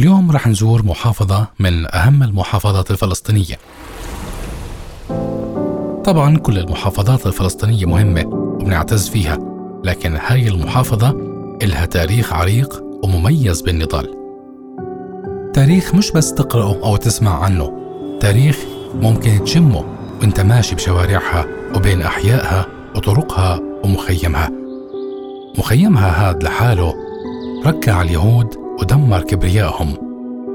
اليوم رح نزور محافظة من أهم المحافظات الفلسطينية. طبعا كل المحافظات الفلسطينية مهمة وبنعتز فيها لكن هاي المحافظة إلها تاريخ عريق ومميز بالنضال. تاريخ مش بس تقرأه أو تسمع عنه تاريخ ممكن تشمه وأنت ماشي بشوارعها وبين أحيائها وطرقها ومخيمها. مخيمها هاد لحاله ركع اليهود ودمر كبريائهم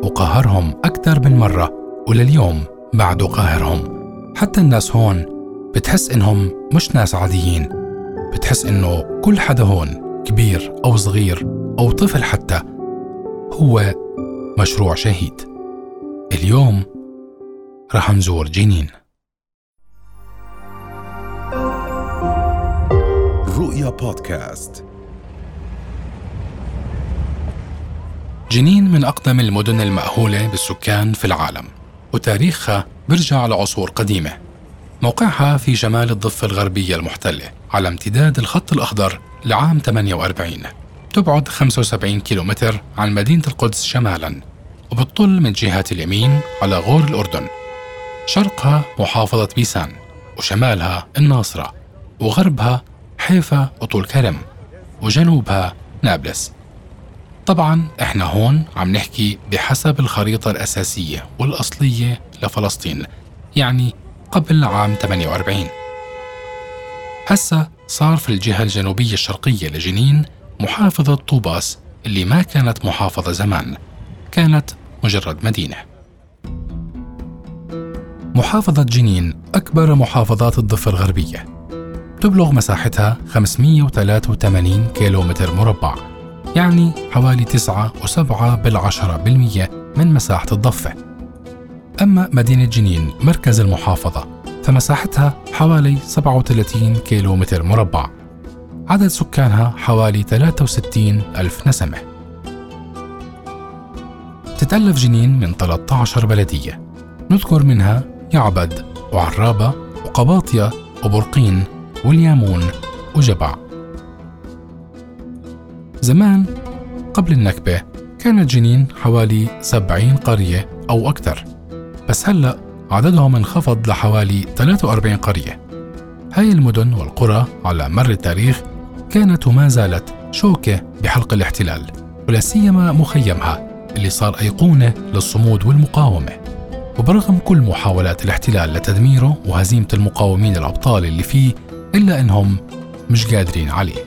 وقهرهم أكثر من مرة ولليوم بعده قاهرهم حتى الناس هون بتحس إنهم مش ناس عاديين. بتحس إنه كل حدا هون كبير أو صغير أو طفل حتى هو مشروع شهيد. اليوم رح نزور جنين. رؤيا بودكاست. جنين من أقدم المدن المأهولة بالسكان في العالم وتاريخها برجع لعصور قديمة. موقعها في شمال الضفة الغربية المحتلة على امتداد الخط الأخضر لعام 48 تبعد 75 كيلومتر عن مدينة القدس شمالا وبتطل من جهة اليمين على غور الأردن. شرقها محافظة بيسان وشمالها الناصرة وغربها حيفا وطول كرم وجنوبها نابلس. طبعا إحنا هون عم نحكي بحسب الخريطة الأساسية والأصلية لفلسطين يعني قبل عام 48 هسا صار في الجهة الجنوبية الشرقية لجنين محافظة طوباس اللي ما كانت محافظة زمان كانت مجرد مدينة. محافظة جنين أكبر محافظات الضفة الغربية. تبلغ مساحتها 583 كيلومتر مربع. يعني حوالي 9.7 بالعشرة بالمية من مساحة الضفة. أما مدينة جنين مركز المحافظة فمساحتها حوالي 37 كيلومتر مربع. عدد سكانها حوالي 63 ألف نسمة. تتألف جنين من 13 بلدية. نذكر منها يعبد وعرابة وقباطية وبرقين واليامون وجبع. زمان قبل النكبة كانت جنين حوالي 70 قرية أو أكثر بس هلأ عددهم انخفض لحوالي 43 قرية. هاي المدن والقرى على مر التاريخ كانت وما زالت شوكة بحلق الاحتلال ولا سيما مخيمها اللي صار أيقونة للصمود والمقاومة. وبرغم كل محاولات الاحتلال لتدميره وهزيمة المقاومين الأبطال اللي فيه إلا أنهم مش قادرين عليه.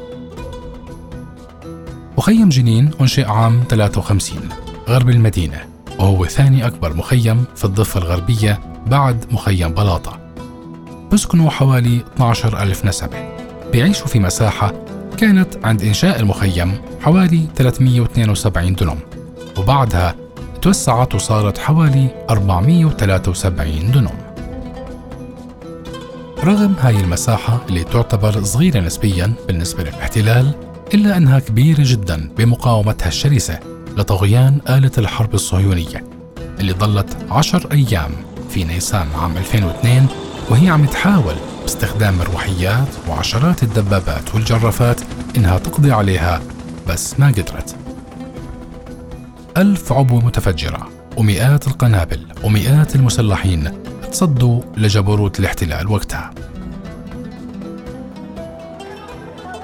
مخيم جنين أنشئ عام 53 غرب المدينة. وهو ثاني أكبر مخيم في الضفة الغربية بعد مخيم بلاطة. بسكنوا حوالي 12 ألف نسمة بيعيشوا في مساحة كانت عند إنشاء المخيم حوالي 372 دنم وبعدها توسعت وصارت حوالي 473 دنم رغم هاي المساحة اللي تعتبر صغيرة نسبيا بالنسبة للاحتلال إلا أنها كبيرة جدا بمقاومتها الشرسة لطغيان آلة الحرب الصهيونية اللي ظلت عشر أيام في نيسان عام 2002 وهي عم تحاول باستخدام مروحيات وعشرات الدبابات والجرافات إنها تقضي عليها بس ما قدرت. ألف عبوة متفجرة ومئات القنابل ومئات المسلحين تصدوا لجبروت الاحتلال وقتها.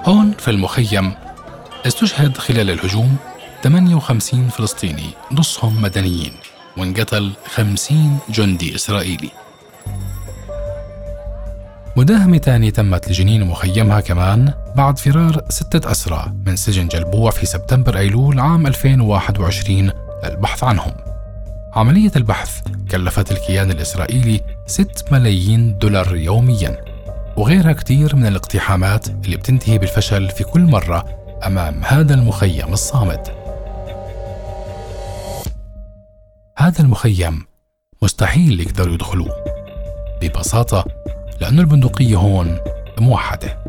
هون في المخيم. استشهد خلال الهجوم 58 فلسطيني نصهم مدنيين وانقتل 50 جندي إسرائيلي. مداهمة تانية تمت لجنين مخيمها كمان بعد فرار ستة أسرى من سجن جلبوع في سبتمبر أيلول عام 2021 للبحث عنهم. عملية البحث كلفت الكيان الإسرائيلي 6 ملايين دولار يومياً. وغيرها كتير من الاقتحامات اللي بتنتهي بالفشل في كل مرة أمام هذا المخيم الصامت. هذا المخيم مستحيل يقدروا يدخلوه ببساطة لأن البندقية هون موحدة.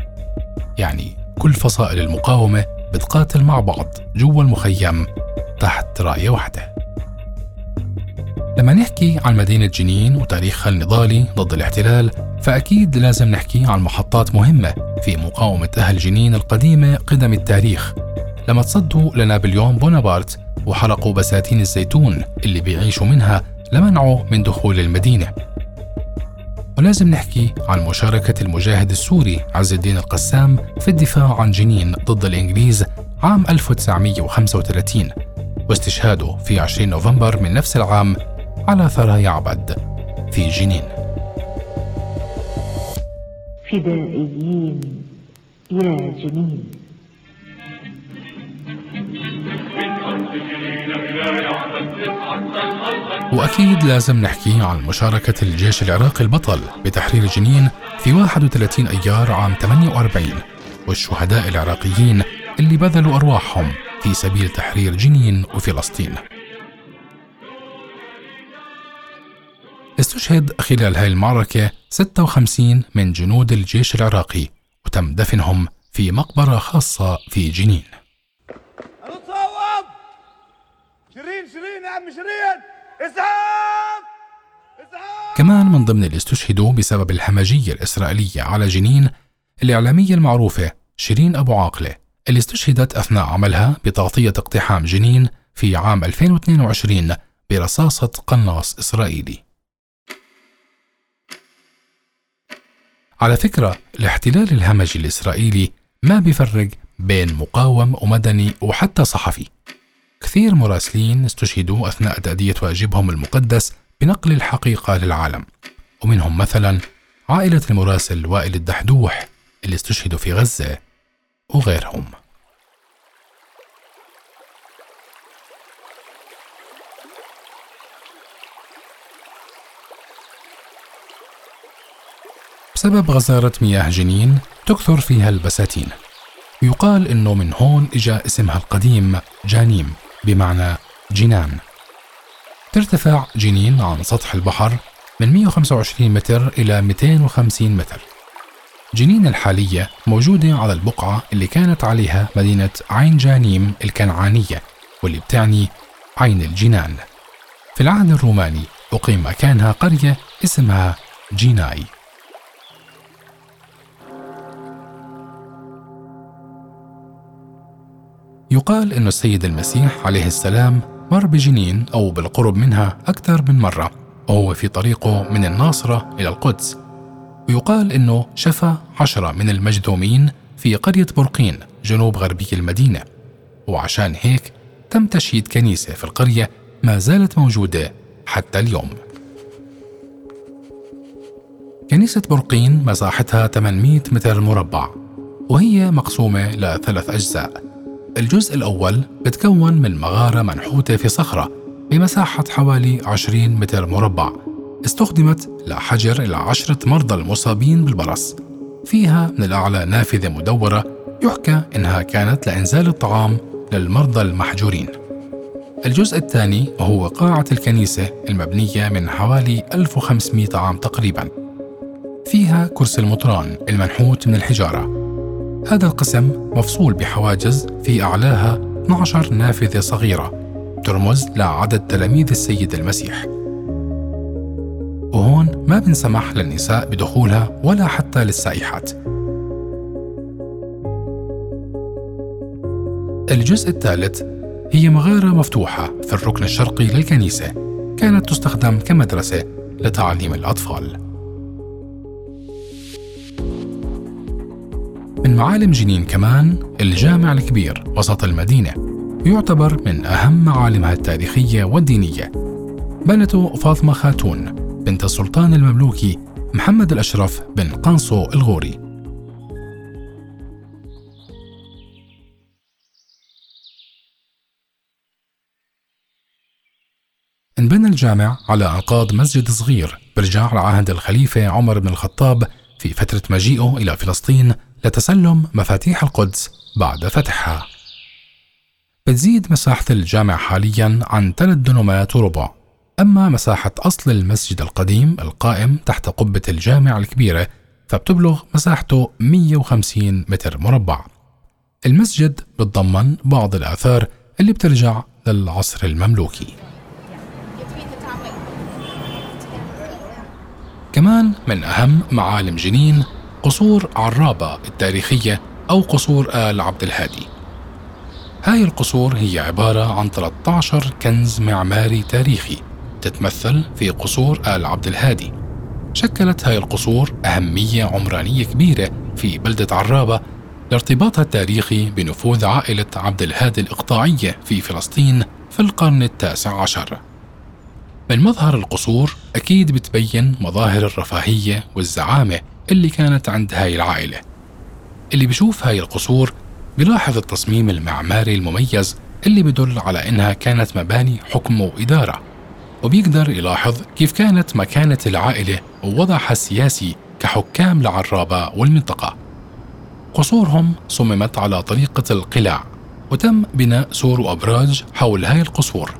يعني كل فصائل المقاومة بتقاتل مع بعض جوا المخيم تحت راية واحدة. لما نحكي عن مدينة جنين وتاريخها النضالي ضد الاحتلال فأكيد لازم نحكي عن محطات مهمة في مقاومة أهل جنين القديمة قدم التاريخ. لما تصدوا لنابليون بونابرت وحرقوا بساتين الزيتون اللي بيعيشوا منها لمنعه من دخول المدينة. ولازم نحكي عن مشاركة المجاهد السوري عز الدين القسام في الدفاع عن جنين ضد الإنجليز عام 1935 واستشهاده في 20 نوفمبر من نفس العام على ثرى يعبد في جنين. فدائيين يا جنين. وأكيد لازم نحكي عن مشاركة الجيش العراقي البطل بتحرير جنين في 31 أيار عام 48 والشهداء العراقيين اللي بذلوا أرواحهم في سبيل تحرير جنين وفلسطين. استشهد خلال هاي المعركة 56 من جنود الجيش العراقي وتم دفنهم في مقبرة خاصة في جنين. نتصوب شيرين شيرين يا عم شيرين! اسعاف اسعاف كمان من ضمن اللي استشهدوا بسبب الهمجية الإسرائيلية على جنين الإعلامية المعروفة شيرين أبو عاقلة اللي استشهدت أثناء عملها بتغطية اقتحام جنين في عام 2022 برصاصة قناص إسرائيلي. على فكرة الاحتلال الهمجي الإسرائيلي ما بيفرق بين مقاوم ومدني وحتى صحفي. كثير مراسلين استشهدوا أثناء تأدية واجبهم المقدس بنقل الحقيقة للعالم. ومنهم مثلا عائلة المراسل وائل الدحدوح اللي استشهدوا في غزة وغيرهم. بسبب غزارة مياه جنين تكثر فيها البساتين. يقال إنه من هون إجا اسمها القديم جانيم بمعنى جنان. ترتفع جنين عن سطح البحر من 125 متر إلى 250 متر. جنين الحالية موجودة على البقعة اللي كانت عليها مدينة عين جانيم الكنعانية واللي بتعني عين الجنان. في العهد الروماني أقيم مكانها قرية اسمها جيناي. يقال أن السيد المسيح عليه السلام مر بجنين أو بالقرب منها أكثر من مرة وهو في طريقه من الناصرة إلى القدس. ويقال أنه شفى عشرة من المجذومين في قرية برقين جنوب غربي المدينة. وعشان هيك تم تشييد كنيسة في القرية ما زالت موجودة حتى اليوم. كنيسة برقين مساحتها 800 متر مربع وهي مقسومة لثلاث أجزاء. الجزء الأول بتكون من مغارة منحوتة في صخرة بمساحة حوالي 20 متر مربع. استخدمت لحجر العشرة مرضى المصابين بالبرص. فيها من الأعلى نافذة مدورة يحكى إنها كانت لإنزال الطعام للمرضى المحجورين. الجزء الثاني هو قاعة الكنيسة المبنية من حوالي 1500 عام تقريبا. فيها كرسي المطران المنحوت من الحجارة. هذا القسم مفصول بحواجز في أعلاها 12 نافذة صغيرة ترمز لعدد تلاميذ السيد المسيح. وهون ما بنسمح للنساء بدخولها ولا حتى للسائحات. الجزء الثالث هي مغارة مفتوحة في الركن الشرقي للكنيسة كانت تستخدم كمدرسة لتعليم الأطفال. من معالم جنين كمان الجامع الكبير وسط المدينة. يعتبر من أهم معالمها التاريخية والدينية. بنته فاطمة خاتون بنت السلطان المملوكي محمد الأشرف بن قنصو الغوري. انبنى الجامع على أنقاض مسجد صغير برجع لعهد الخليفة عمر بن الخطاب في فترة مجيئه إلى فلسطين لتسلم مفاتيح القدس بعد فتحها. بتزيد مساحة الجامع حاليا عن ثلاث دنومات وربع. أما مساحة أصل المسجد القديم القائم تحت قبة الجامع الكبيرة فبتبلغ مساحته 150 متر مربع. المسجد بتضمن بعض الآثار اللي بترجع للعصر المملوكي. كمان من أهم معالم جنين قصور عرابة التاريخية أو قصور آل عبد الهادي. هاي القصور هي عبارة عن 13 كنز معماري تاريخي تتمثل في قصور آل عبد الهادي. شكلت هاي القصور أهمية عمرانية كبيرة في بلدة عرابة لارتباطها التاريخي بنفوذ عائلة عبد الهادي الإقطاعية في فلسطين في القرن التاسع عشر. من مظهر القصور أكيد بتبين مظاهر الرفاهية والزعامة اللي كانت عند هاي العائلة. اللي بيشوف هاي القصور بيلاحظ التصميم المعماري المميز اللي بدل على إنها كانت مباني حكم وإدارة. وبيقدر يلاحظ كيف كانت مكانة العائلة ووضعها السياسي كحكام لعرابة والمنطقة. قصورهم صممت على طريقة القلاع وتم بناء سور وأبراج حول هاي القصور.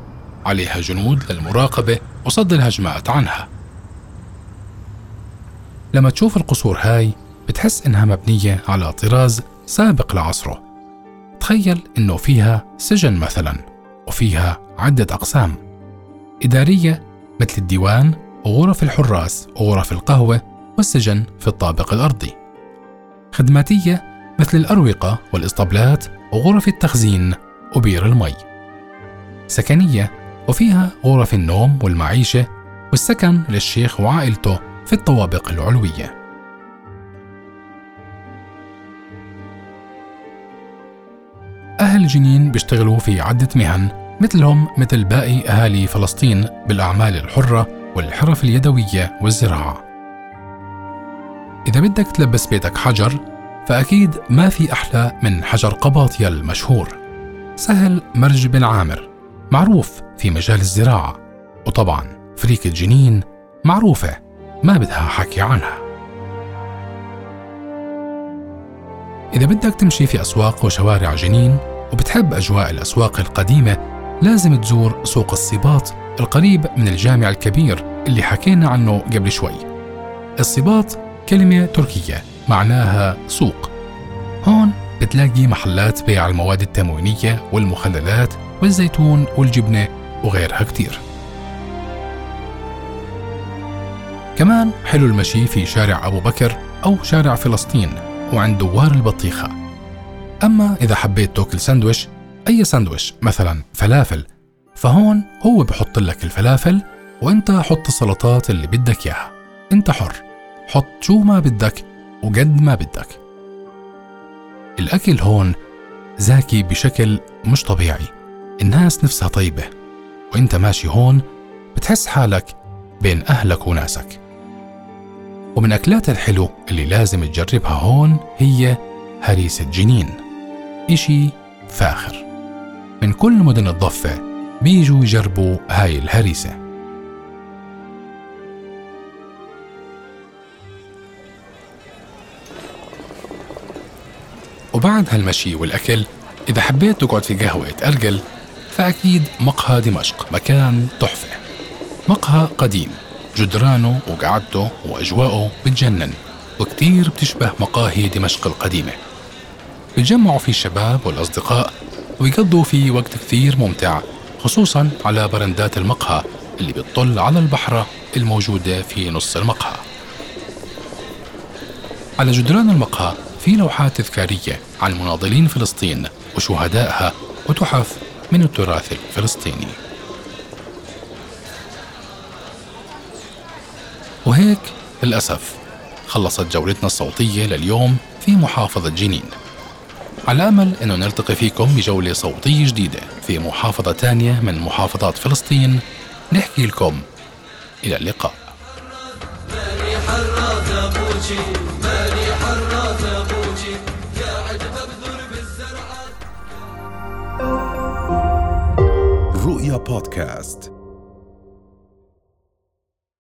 عليها جنود للمراقبة وصد الهجمات عنها. لما تشوف القصور هاي بتحس إنها مبنية على طراز سابق لعصره. تخيل إنه فيها سجن مثلا وفيها عدة أقسام. إدارية مثل الديوان وغرف الحراس وغرف القهوة والسجن في الطابق الأرضي. خدماتية مثل الأروقة والإسطبلات وغرف التخزين وبير المي. سكنية وفيها غرف النوم والمعيشة والسكن للشيخ وعائلته في الطوابق العلوية. أهل جنين بيشتغلوا في عدة مهن مثلهم مثل باقي أهالي فلسطين بالأعمال الحرة والحرف اليدوية والزراعة. إذا بدك تلبس بيتك حجر فأكيد ما في أحلى من حجر قباطيا المشهور. سهل مرج بن عامر معروف في مجال الزراعة. وطبعا فريك الجنين معروفة ما بدها حكي عنها. إذا بدك تمشي في أسواق وشوارع جنين وبتحب أجواء الأسواق القديمة لازم تزور سوق الصباط القريب من الجامع الكبير اللي حكينا عنه قبل شوي. الصباط كلمة تركية معناها سوق. هون بتلاقي محلات بيع المواد التموينية والمخللات والزيتون والجبنة وغيرها كتير. كمان حلو المشي في شارع أبو بكر أو شارع فلسطين وعند دوار البطيخة. أما إذا حبيت تاكل سندويش أي سندويش مثلا فلافل فهون هو بحط لك الفلافل وأنت حط السلطات اللي بدك إياها. أنت حر. حط شو ما بدك وقد ما بدك. الأكل هون زاكي بشكل مش طبيعي. الناس نفسها طيبة. وأنت ماشي هون بتحس حالك بين أهلك وناسك. ومن أكلات الحلو اللي لازم تجربها هون هي هريسة جنين. إشي فاخر. من كل مدن الضفة بيجوا يجربوا هاي الهريسة. وبعد هالمشي والأكل إذا حبيت تقعد في قهوة تأرجل فأكيد مقهى دمشق مكان تحفة. مقهى قديم. جدرانه وقعدته وأجواءه بتجنن وكتير بتشبه مقاهي دمشق القديمة. بتجمعوا فيه الشباب والأصدقاء ويقضوا فيه وقت كثير ممتع خصوصا على برندات المقهى اللي بتطل على البحرة الموجودة في نص المقهى. على جدران المقهى في لوحات تذكارية عن مناضلين فلسطين وشهدائها وتحف من التراث الفلسطيني. وهيك للأسف خلصت جولتنا الصوتية لليوم في محافظة جنين. على أمل أنه نلتقي فيكم بجولة صوتية جديدة في محافظة تانية من محافظات فلسطين نحكي لكم. إلى اللقاء. رؤيا بودكاست.